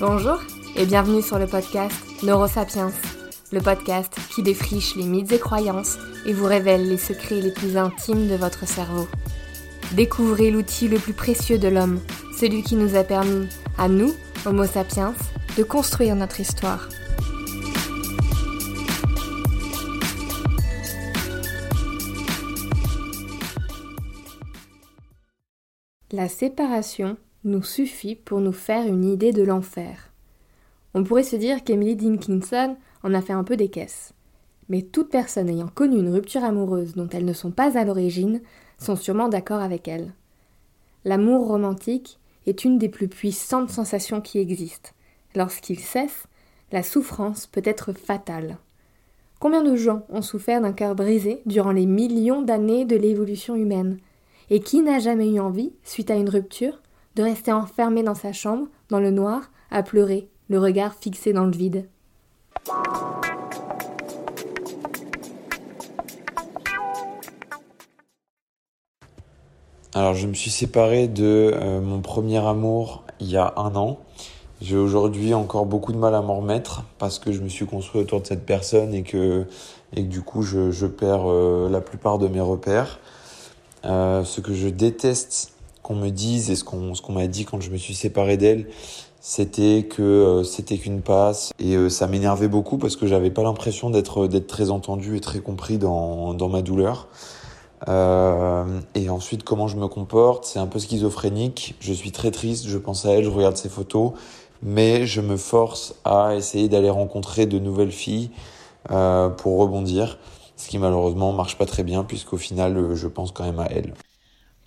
Bonjour et bienvenue sur le podcast Neurosapiens, le podcast qui défriche les mythes et croyances et vous révèle les secrets les plus intimes de votre cerveau. Découvrez l'outil le plus précieux de l'homme, celui qui nous a permis, à nous, Homo sapiens, de construire notre histoire. La séparation nous suffit pour nous faire une idée de l'enfer. On pourrait se dire qu'Emily Dickinson en a fait un peu des caisses. Mais toute personne ayant connu une rupture amoureuse dont elles ne sont pas à l'origine sont sûrement d'accord avec elle. L'amour romantique est une des plus puissantes sensations qui existent. Lorsqu'il cesse, la souffrance peut être fatale. Combien de gens ont souffert d'un cœur brisé durant les millions d'années de l'évolution humaine? Et qui n'a jamais eu envie, suite à une rupture, de rester enfermé dans sa chambre, dans le noir, à pleurer, le regard fixé dans le vide Alors je me suis séparé de euh, mon premier amour il y a un an. J'ai aujourd'hui encore beaucoup de mal à m'en remettre parce que je me suis construit autour de cette personne et que, et que du coup je, perds euh, la plupart de mes repères. Euh, ce que je déteste qu'on me dise et ce qu'on m'a dit quand je me suis séparé d'elle, c'était que euh, c'était qu'une passe et ça m'énervait beaucoup parce que j'avais pas l'impression d'être d'être très entendu et très compris dans dans ma douleur. Euh, et ensuite, comment je me comporte, c'est un peu schizophrénique. Je suis très triste, je pense à elle, je regarde ses photos, mais je me force à essayer d'aller rencontrer de nouvelles filles euh, pour rebondir, ce qui malheureusement marche pas très bien puisqu'au final, euh, je pense quand même à elle.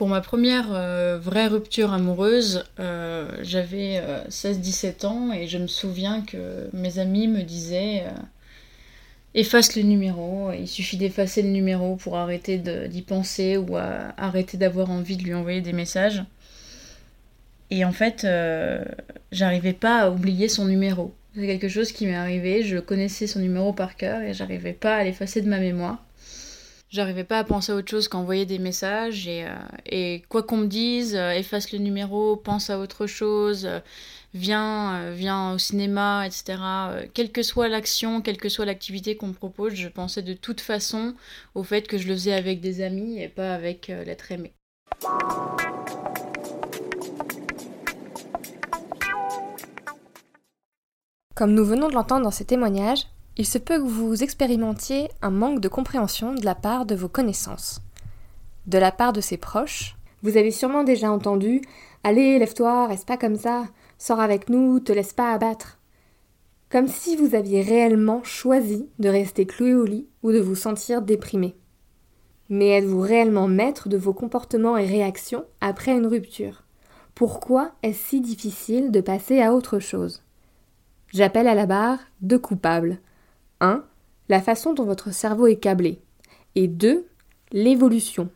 Pour ma première euh, vraie rupture amoureuse, euh, j'avais 16-17 ans et je me souviens que mes amis me disaient efface le numéro. Il suffit d'effacer le numéro pour arrêter d'y penser ou arrêter d'avoir envie de lui envoyer des messages. Et en fait, euh, j'arrivais pas à oublier son numéro. C'est quelque chose qui m'est arrivé, je connaissais son numéro par cœur et j'arrivais pas à l'effacer de ma mémoire. J'arrivais pas à penser à autre chose qu'envoyer des messages et, euh, quoi qu'on me dise, euh, efface le numéro, pense à autre chose, viens, euh, viens au cinéma, etc. Quelle que soit l'action, quelle que soit l'activité qu'on me propose, je pensais de toute façon au fait que je le faisais avec des amis et pas avec l'être aimé. Comme nous venons de l'entendre dans ces témoignages, il se peut que vous expérimentiez un manque de compréhension de la part de vos connaissances. De la part de ses proches, vous avez sûrement déjà entendu Allez, lève-toi, reste pas comme ça, Sors avec nous, te laisse pas abattre. Comme si vous aviez réellement choisi de rester cloué au lit ou de vous sentir déprimé. Mais êtes-vous réellement maître de vos comportements et réactions après une rupture? Pourquoi est-ce si difficile de passer à autre chose? J'appelle à la barre deux coupables. 1. La façon dont votre cerveau est câblé. Et 2. L'évolution.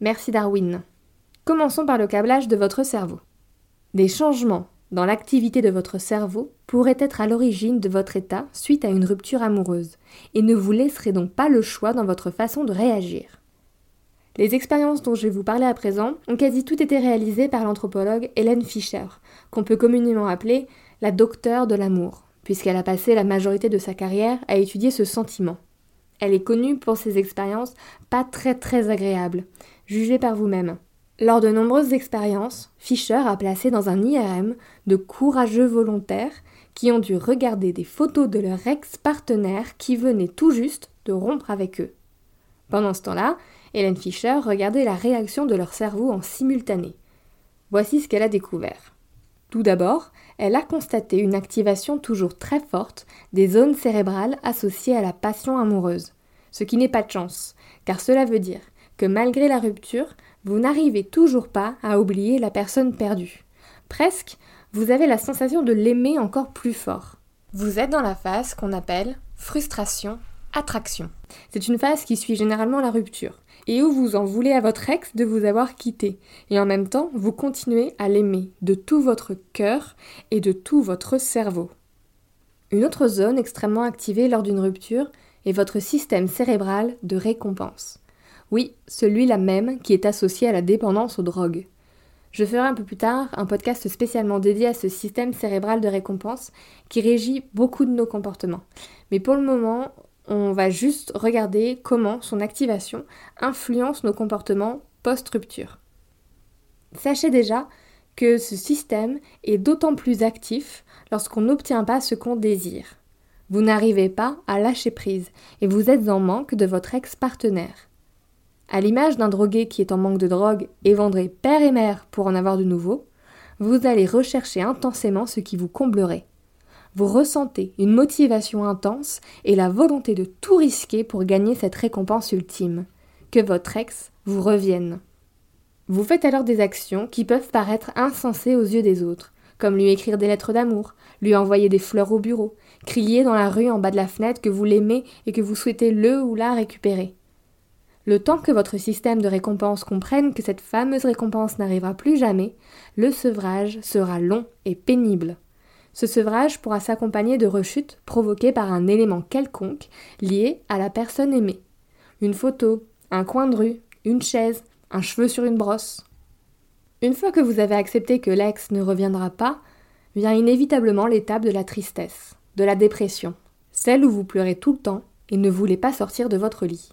Merci Darwin. Commençons par le câblage de votre cerveau. Des changements dans l'activité de votre cerveau pourrait être à l'origine de votre état suite à une rupture amoureuse, et ne vous laisserait donc pas le choix dans votre façon de réagir. Les expériences dont je vais vous parler à présent ont quasi toutes été réalisées par l'anthropologue Hélène Fischer, qu'on peut communément appeler la docteure de l'amour, puisqu'elle a passé la majorité de sa carrière à étudier ce sentiment. Elle est connue pour ses expériences pas très très agréables. Jugez par vous-même. Lors de nombreuses expériences, Fischer a placé dans un IRM de courageux volontaires qui ont dû regarder des photos de leur ex-partenaire qui venait tout juste de rompre avec eux. Pendant ce temps-là, Hélène Fischer regardait la réaction de leur cerveau en simultané. Voici ce qu'elle a découvert. Tout d'abord, elle a constaté une activation toujours très forte des zones cérébrales associées à la passion amoureuse, ce qui n'est pas de chance, car cela veut dire que malgré la rupture, vous n'arrivez toujours pas à oublier la personne perdue. Presque, vous avez la sensation de l'aimer encore plus fort. Vous êtes dans la phase qu'on appelle frustration, attraction. C'est une phase qui suit généralement la rupture, et où vous en voulez à votre ex de vous avoir quitté, et en même temps vous continuez à l'aimer de tout votre cœur et de tout votre cerveau. Une autre zone extrêmement activée lors d'une rupture est votre système cérébral de récompense. Oui, celui-là même qui est associé à la dépendance aux drogues. Je ferai un peu plus tard un podcast spécialement dédié à ce système cérébral de récompense qui régit beaucoup de nos comportements. Mais pour le moment, on va juste regarder comment son activation influence nos comportements post-rupture. Sachez déjà que ce système est d'autant plus actif lorsqu'on n'obtient pas ce qu'on désire. Vous n'arrivez pas à lâcher prise et vous êtes en manque de votre ex-partenaire. À l'image d'un drogué qui est en manque de drogue et vendrait père et mère pour en avoir de nouveau, vous allez rechercher intensément ce qui vous comblerait. Vous ressentez une motivation intense et la volonté de tout risquer pour gagner cette récompense ultime, que votre ex vous revienne. Vous faites alors des actions qui peuvent paraître insensées aux yeux des autres, comme lui écrire des lettres d'amour, lui envoyer des fleurs au bureau, crier dans la rue en bas de la fenêtre que vous l'aimez et que vous souhaitez le ou la récupérer. Le temps que votre système de récompense comprenne que cette fameuse récompense n'arrivera plus jamais, le sevrage sera long et pénible. Ce sevrage pourra s'accompagner de rechutes provoquées par un élément quelconque lié à la personne aimée. Une photo, un coin de rue, une chaise, un cheveu sur une brosse. Une fois que vous avez accepté que l'ex ne reviendra pas, vient inévitablement l'étape de la tristesse, de la dépression, celle où vous pleurez tout le temps et ne voulez pas sortir de votre lit.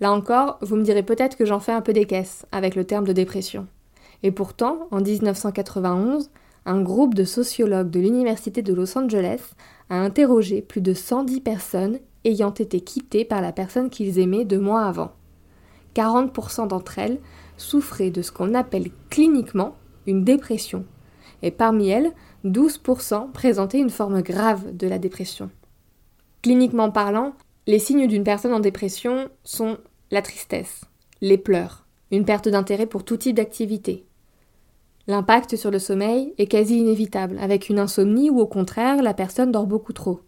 Là encore, vous me direz peut-être que j'en fais un peu des caisses avec le terme de dépression. Et pourtant, en 1991, un groupe de sociologues de l'Université de Los Angeles a interrogé plus de 110 personnes ayant été quittées par la personne qu'ils aimaient deux mois avant. 40% d'entre elles souffraient de ce qu'on appelle cliniquement une dépression, et parmi elles, 12% présentaient une forme grave de la dépression. Cliniquement parlant, les signes d'une personne en dépression sont la tristesse, les pleurs, une perte d'intérêt pour tout type d'activité. L'impact sur le sommeil est quasi inévitable, avec une insomnie ou au contraire la personne dort beaucoup trop.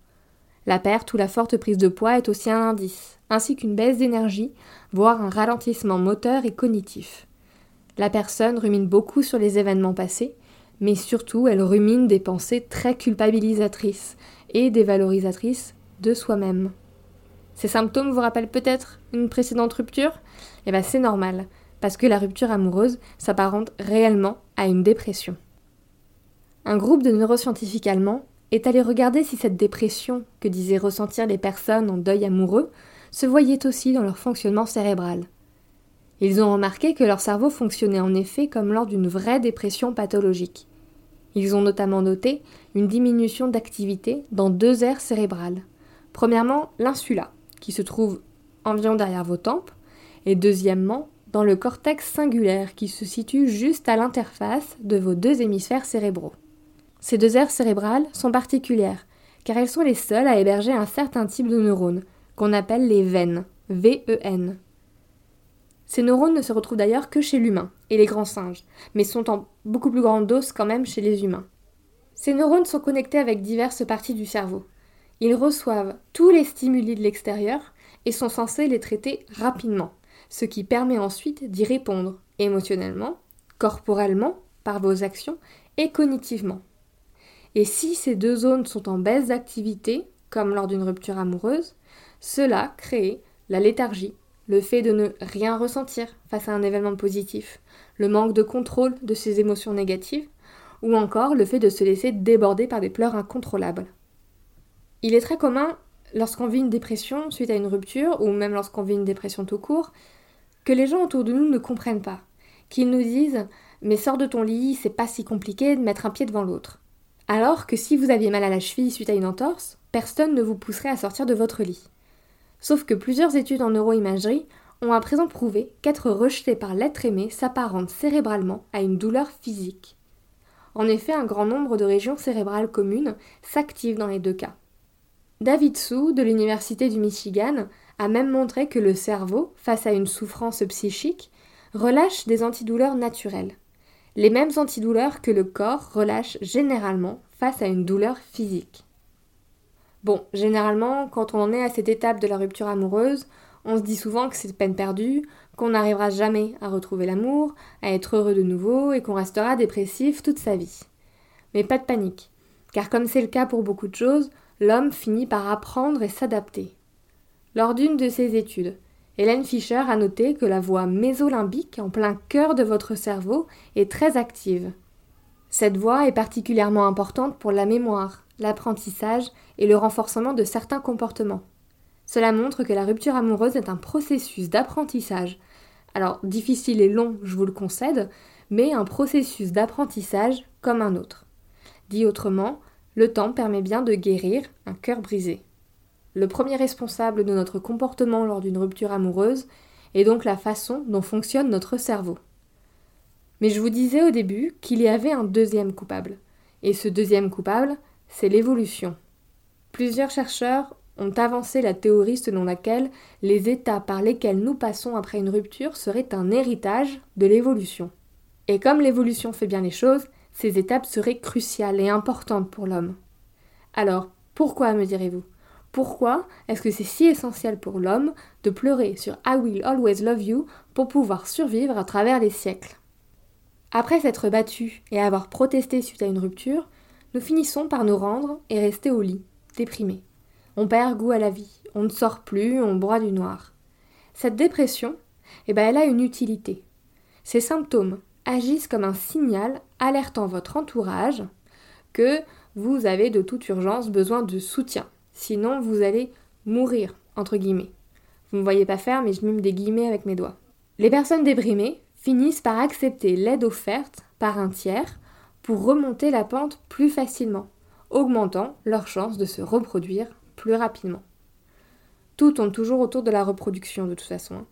La perte ou la forte prise de poids est aussi un indice, ainsi qu'une baisse d'énergie, voire un ralentissement moteur et cognitif. La personne rumine beaucoup sur les événements passés, mais surtout elle rumine des pensées très culpabilisatrices et dévalorisatrices de soi-même. Ces symptômes vous rappellent peut-être une précédente rupture? Eh bien c'est normal, parce que la rupture amoureuse s'apparente réellement une dépression. Un groupe de neuroscientifiques allemands est allé regarder si cette dépression que disaient ressentir les personnes en deuil amoureux se voyait aussi dans leur fonctionnement cérébral. Ils ont remarqué que leur cerveau fonctionnait en effet comme lors d'une vraie dépression pathologique. Ils ont notamment noté une diminution d'activité dans deux aires cérébrales. Premièrement, l'insula, qui se trouve environ derrière vos tempes, et deuxièmement, dans le cortex singulaire qui se situe juste à l'interface de vos deux hémisphères cérébraux. Ces deux aires cérébrales sont particulières, car elles sont les seules à héberger un certain type de neurones, qu'on appelle les veines, V-E-N. Ces neurones ne se retrouvent d'ailleurs que chez l'humain et les grands singes, mais sont en beaucoup plus grande dose quand même chez les humains. Ces neurones sont connectés avec diverses parties du cerveau, ils reçoivent tous les stimuli de l'extérieur et sont censés les traiter rapidement, ce qui permet ensuite d'y répondre émotionnellement, corporellement, par vos actions et cognitivement. Et si ces deux zones sont en baisse d'activité, comme lors d'une rupture amoureuse, cela crée la léthargie, le fait de ne rien ressentir face à un événement positif, le manque de contrôle de ses émotions négatives, ou encore le fait de se laisser déborder par des pleurs incontrôlables. Il est très commun, lorsqu'on vit une dépression suite à une rupture, ou même lorsqu'on vit une dépression tout court, que les gens autour de nous ne comprennent pas, qu'ils nous disent Mais sors de ton lit, c'est pas si compliqué de mettre un pied devant l'autre. Alors que si vous aviez mal à la cheville suite à une entorse, personne ne vous pousserait à sortir de votre lit. Sauf que plusieurs études en neuroimagerie ont à présent prouvé qu'être rejeté par l'être aimé s'apparente cérébralement à une douleur physique. En effet, un grand nombre de régions cérébrales communes s'activent dans les deux cas. David Sou, de l'Université du Michigan, a même montré que le cerveau, face à une souffrance psychique, relâche des antidouleurs naturelles. Les mêmes antidouleurs que le corps relâche généralement face à une douleur physique. Bon, généralement, quand on en est à cette étape de la rupture amoureuse, on se dit souvent que c'est peine perdue, qu'on n'arrivera jamais à retrouver l'amour, à être heureux de nouveau et qu'on restera dépressif toute sa vie. Mais pas de panique, car comme c'est le cas pour beaucoup de choses, l'homme finit par apprendre et s'adapter. Lors d'une de ses études, Hélène Fischer a noté que la voie mésolimbique, en plein cœur de votre cerveau, est très active. Cette voie est particulièrement importante pour la mémoire, l'apprentissage et le renforcement de certains comportements. Cela montre que la rupture amoureuse est un processus d'apprentissage. Alors difficile et long, je vous le concède, mais un processus d'apprentissage comme un autre. Dit autrement, le temps permet bien de guérir un cœur brisé. Le premier responsable de notre comportement lors d'une rupture amoureuse est donc la façon dont fonctionne notre cerveau. Mais je vous disais au début qu'il y avait un deuxième coupable. Et ce deuxième coupable, c'est l'évolution. Plusieurs chercheurs ont avancé la théorie selon laquelle les états par lesquels nous passons après une rupture seraient un héritage de l'évolution. Et comme l'évolution fait bien les choses, ces étapes seraient cruciales et importantes pour l'homme. Alors, pourquoi me direz-vous? Pourquoi est-ce que c'est si essentiel pour l'homme de pleurer sur I will always love you pour pouvoir survivre à travers les siècles? Après s'être battu et avoir protesté suite à une rupture, nous finissons par nous rendre et rester au lit, déprimés. On perd goût à la vie, on ne sort plus, on broie du noir. Cette dépression, eh ben, elle a une utilité. Ces symptômes agissent comme un signal alertant votre entourage que vous avez de toute urgence besoin de soutien. Sinon, vous allez mourir, entre guillemets. Vous ne me voyez pas faire, mais je mime des guillemets avec mes doigts. Les personnes déprimées finissent par accepter l'aide offerte par un tiers pour remonter la pente plus facilement, augmentant leur chance de se reproduire plus rapidement. Tout tourne toujours autour de la reproduction de toute façon. Hein.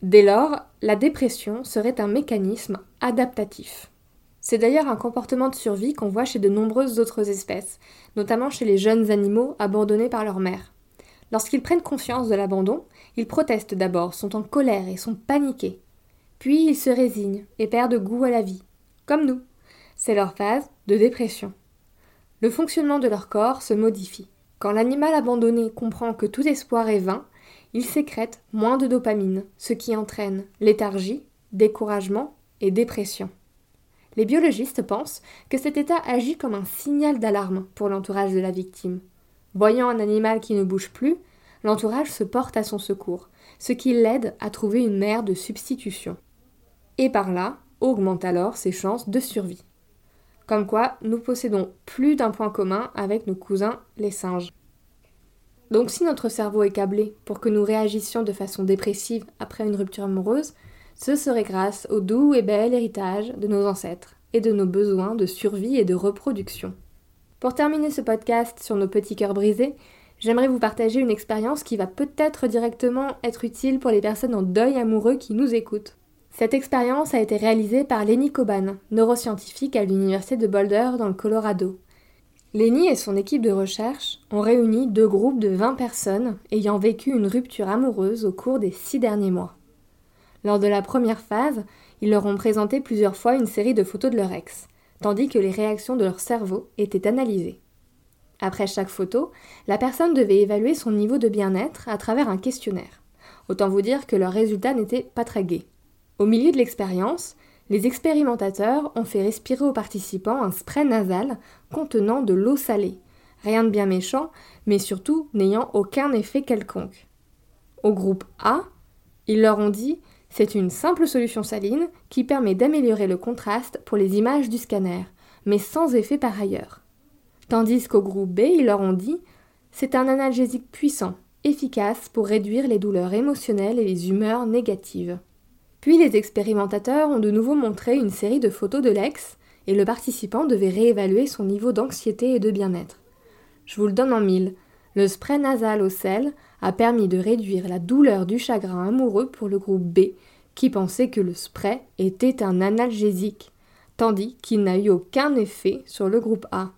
Dès lors, la dépression serait un mécanisme adaptatif. C'est d'ailleurs un comportement de survie qu'on voit chez de nombreuses autres espèces, notamment chez les jeunes animaux abandonnés par leur mère. Lorsqu'ils prennent conscience de l'abandon, ils protestent d'abord, sont en colère et sont paniqués. Puis ils se résignent et perdent goût à la vie, comme nous. C'est leur phase de dépression. Le fonctionnement de leur corps se modifie. Quand l'animal abandonné comprend que tout espoir est vain, il sécrète moins de dopamine, ce qui entraîne léthargie, découragement et dépression. Les biologistes pensent que cet état agit comme un signal d'alarme pour l'entourage de la victime. Voyant un animal qui ne bouge plus, l'entourage se porte à son secours, ce qui l'aide à trouver une mère de substitution. Et par là, augmente alors ses chances de survie. Comme quoi, nous possédons plus d'un point commun avec nos cousins les singes. Donc si notre cerveau est câblé pour que nous réagissions de façon dépressive après une rupture amoureuse, ce serait grâce au doux et bel héritage de nos ancêtres et de nos besoins de survie et de reproduction. Pour terminer ce podcast sur nos petits cœurs brisés, j'aimerais vous partager une expérience qui va peut-être directement être utile pour les personnes en deuil amoureux qui nous écoutent. Cette expérience a été réalisée par Lenny Coban, neuroscientifique à l'université de Boulder dans le Colorado. Lenny et son équipe de recherche ont réuni deux groupes de 20 personnes ayant vécu une rupture amoureuse au cours des six derniers mois. Lors de la première phase, ils leur ont présenté plusieurs fois une série de photos de leur ex, tandis que les réactions de leur cerveau étaient analysées. Après chaque photo, la personne devait évaluer son niveau de bien-être à travers un questionnaire. Autant vous dire que leurs résultats n'étaient pas très gais. Au milieu de l'expérience, les expérimentateurs ont fait respirer aux participants un spray nasal contenant de l'eau salée. Rien de bien méchant, mais surtout n'ayant aucun effet quelconque. Au groupe A, ils leur ont dit c'est une simple solution saline qui permet d'améliorer le contraste pour les images du scanner, mais sans effet par ailleurs. Tandis qu'au groupe B, ils leur ont dit c'est un analgésique puissant, efficace pour réduire les douleurs émotionnelles et les humeurs négatives. Puis les expérimentateurs ont de nouveau montré une série de photos de l'ex et le participant devait réévaluer son niveau d'anxiété et de bien-être. Je vous le donne en mille. Le spray nasal au sel a permis de réduire la douleur du chagrin amoureux pour le groupe B qui pensait que le spray était un analgésique, tandis qu'il n'a eu aucun effet sur le groupe A.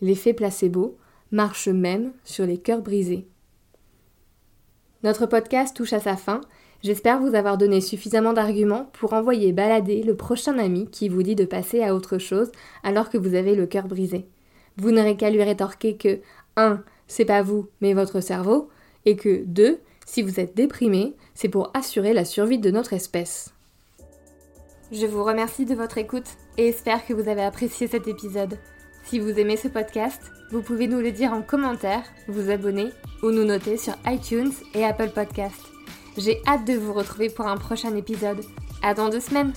L'effet placebo marche même sur les cœurs brisés. Notre podcast touche à sa fin J'espère vous avoir donné suffisamment d'arguments pour envoyer balader le prochain ami qui vous dit de passer à autre chose alors que vous avez le cœur brisé. Vous n'aurez qu'à lui rétorquer que 1. C'est pas vous, mais votre cerveau, et que 2. Si vous êtes déprimé, c'est pour assurer la survie de notre espèce. Je vous remercie de votre écoute et espère que vous avez apprécié cet épisode. Si vous aimez ce podcast, vous pouvez nous le dire en commentaire, vous abonner ou nous noter sur iTunes et Apple Podcasts. J'ai hâte de vous retrouver pour un prochain épisode. À dans deux semaines